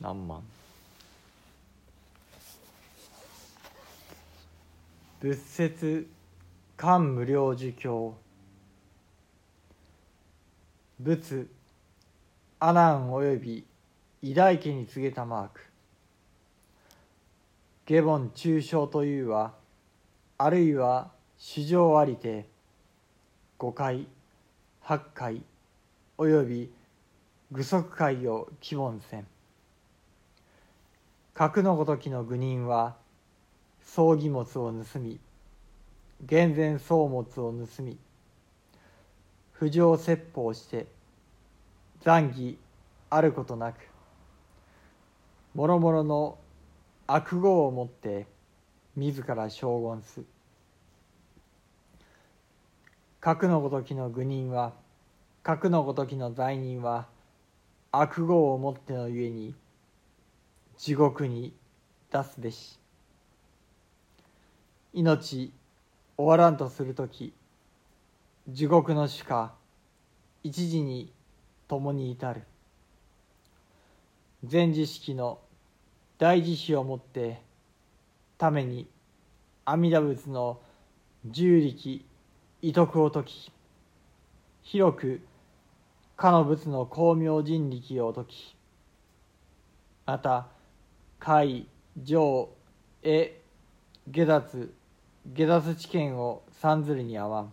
何万。仏説漢無量寿経。仏阿南および偉大家に告げたマーク。下凡中傷というはあるいは主情ありて五回八回および具足会を希望せん。格のごときの愚人は葬儀物を盗み厳然草物を盗み不浄説法して残儀あることなくもろもろの悪語をもって自ら称言す。格のごときの愚人は格のごときの罪人は悪語をもってのゆえに地獄に出すべし。命終わらんとする時地獄の主か一時に共に至る。全知識の大慈悲をもってために阿弥陀仏の十力遺徳を解き広くかの仏の光明人力を解きまた海上へ下脱下脱知見を三ずるに合わん。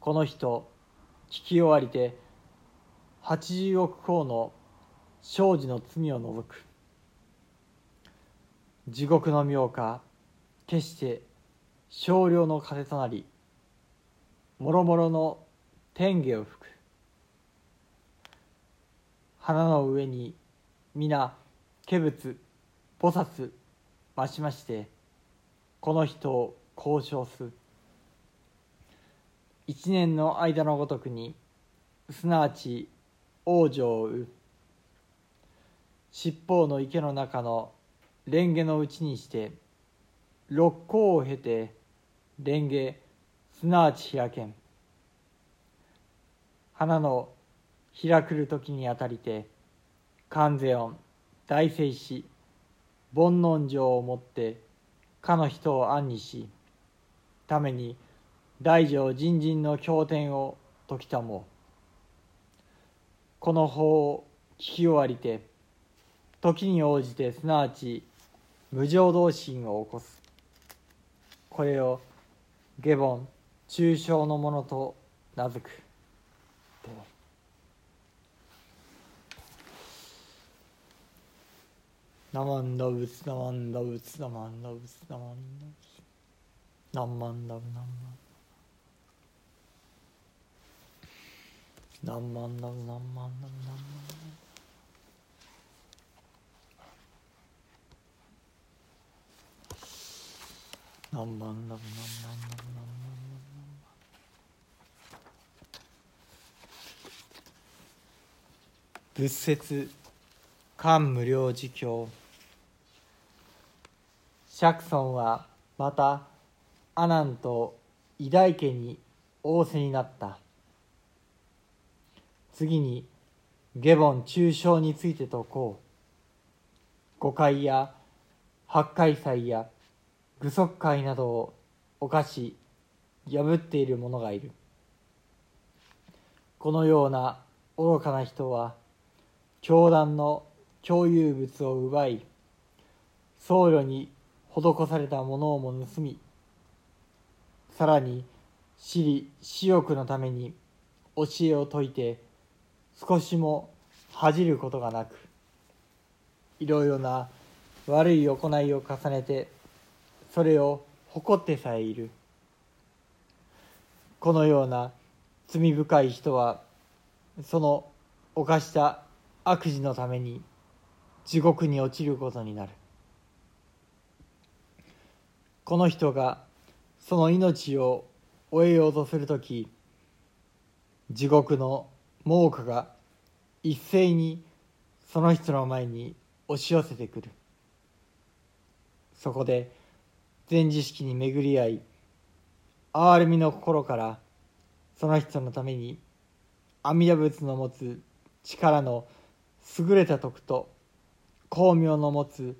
この人聞き終わりて八十億項の生児の罪を除く。地獄の妙か決して少量の風となりもろもろの天下を吹く。花の上に皆化仏菩薩増しましてこの人を交渉す。一年の間のごとくにすなわち王女をう。七宝の池の中の蓮華のうちにして六甲を経て蓮華すなわち開けん。花の開くる時にあたりて観世音。大聖し煩悩情をもってかの人を暗にしために大乗人人の経典を解きたもこの法を聞き終わりて時に応じてすなわち無常同心を起こすこれを下凡抽象のものと名付く。ナマンダブツナマンダブツナマンダブツナマンダブツナンマンダブナンマンナンマンダブナンマンダブナンマンナンマンダブナンマンダブナンマンダブナンマン仏説漢無量寿経。釈尊はまた阿南と偉大家に仰せになった。次に下凡中傷について説こう。誤解や八海祭や具足会などを犯し破っている者がいる。このような愚かな人は教団の共有物を奪い僧侶に施されたものをも盗みさらに私利私欲のために教えを説いて少しも恥じることがなくいろいろな悪い行いを重ねてそれを誇ってさえいる。このような罪深い人はその犯した悪事のために地獄に落ちることになる。この人がその命を終えようとする時地獄の猛火が一斉にその人の前に押し寄せてくる。そこで全知識に巡り合い憐れみの心からその人のために阿弥陀仏の持つ力の優れた徳と巧妙の持つ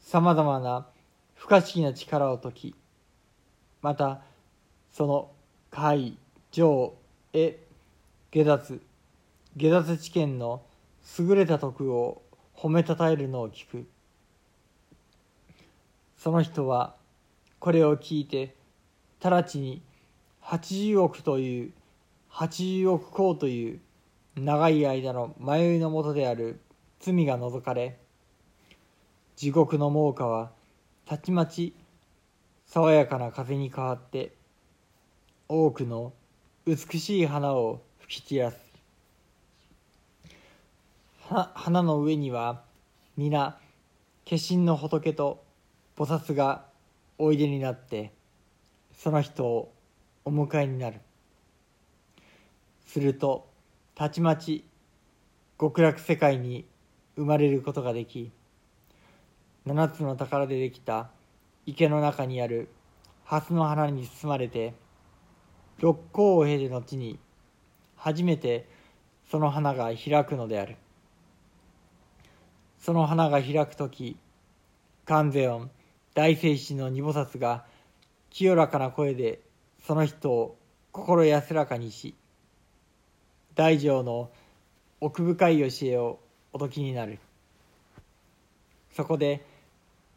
さまざまな不可思議な力を解きまたその海上へ下脱下脱知見の優れた徳を褒めたたえるのを聞く。その人はこれを聞いて直ちに80億という80億光という長い間の迷いのもとである罪が除かれ地獄の猛火はたちまち爽やかな風に変わって多くの美しい花を吹き散らす。花の上には皆化身の仏と菩薩がおいでになってその人をお迎えになる。するとたちまち極楽世界に生まれることができ七つの宝でできた池の中にある蓮の花に包まれて六甲を経て後に初めてその花が開くのである。その花が開く時観世音大聖師の二菩薩が清らかな声でその人を心安らかにし大乗の奥深い教えをお説きになる。そこで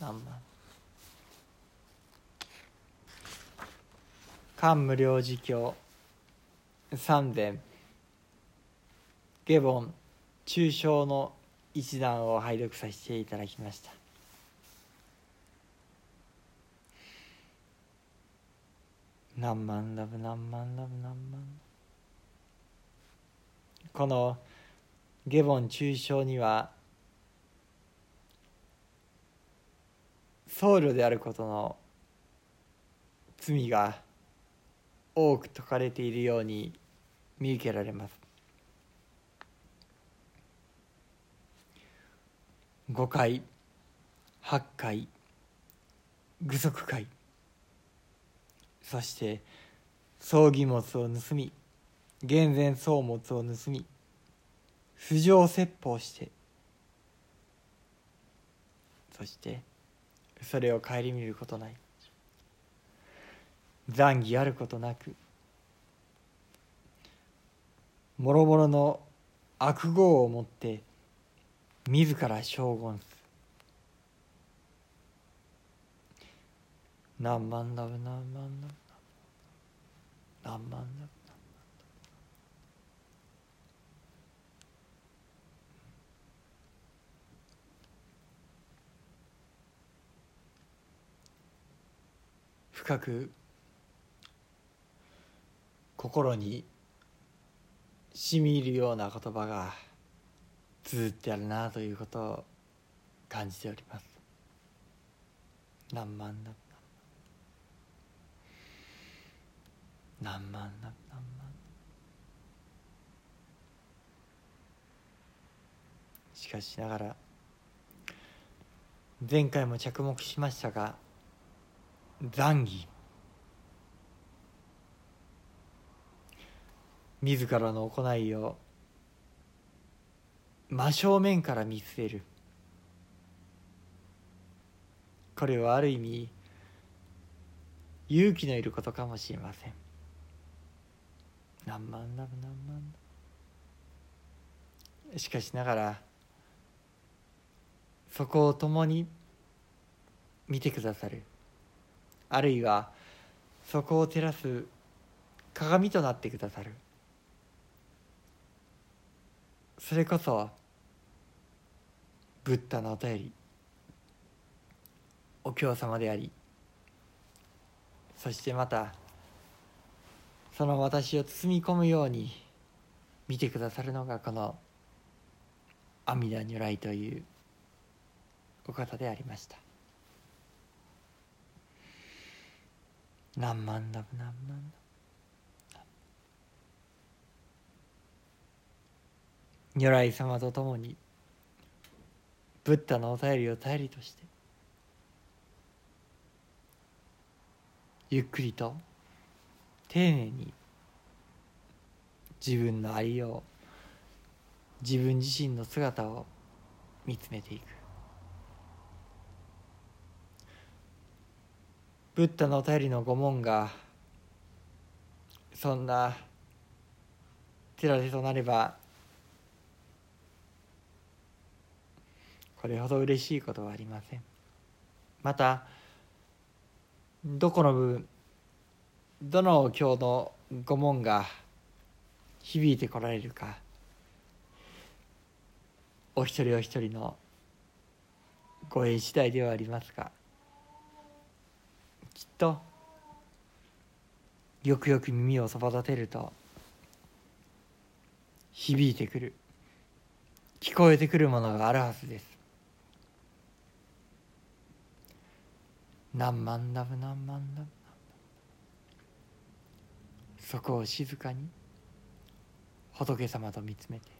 何万漢無量寿経。三伝下凡。中小の一段を拝読させていただきました。何万ラブ何万ラブ何万。この下凡中傷には僧侶であることの罪が多く説かれているように見受けられます。5回8回具足回。そして葬儀物を盗み厳然草物を盗み不条説法して。そしてそれを顧みることない。残儀あることなくもろもろの悪号をもって自ら将軍す。何万だ何万だ何万だ深く心にしみ入るような言葉がずっとあるなということを感じております。何万だ何万だ何万しかしながら前回も着目しました？が残儀自らの行いを真正面から見据える。これはある意味勇気のいることかもしれません。何万だろ何万だしかしながらそこを共に見てくださる。あるいはそこを照らす鏡となってくださる。それこそブッダのお便り。お経様であり。そしてまたその私を包み込むように見てくださるのがこの阿弥陀如来というお方でありました。何万ダブ何万ダ如来様と共にブッダのお便りを頼りとしてゆっくりと丁寧に自分のありよう自分自身の姿を見つめていく。ブッダのお便りの御門がそんな寺でとなればこれほど嬉しいことはありません。またどこの部分どの経の御門が響いてこられるかお一人お一人のご縁次第ではありますがきっとよくよく耳をそば立てると響いてくる聞こえてくるものがあるはずです。何万ダブ何万ダブそこを静かに仏様と見つめて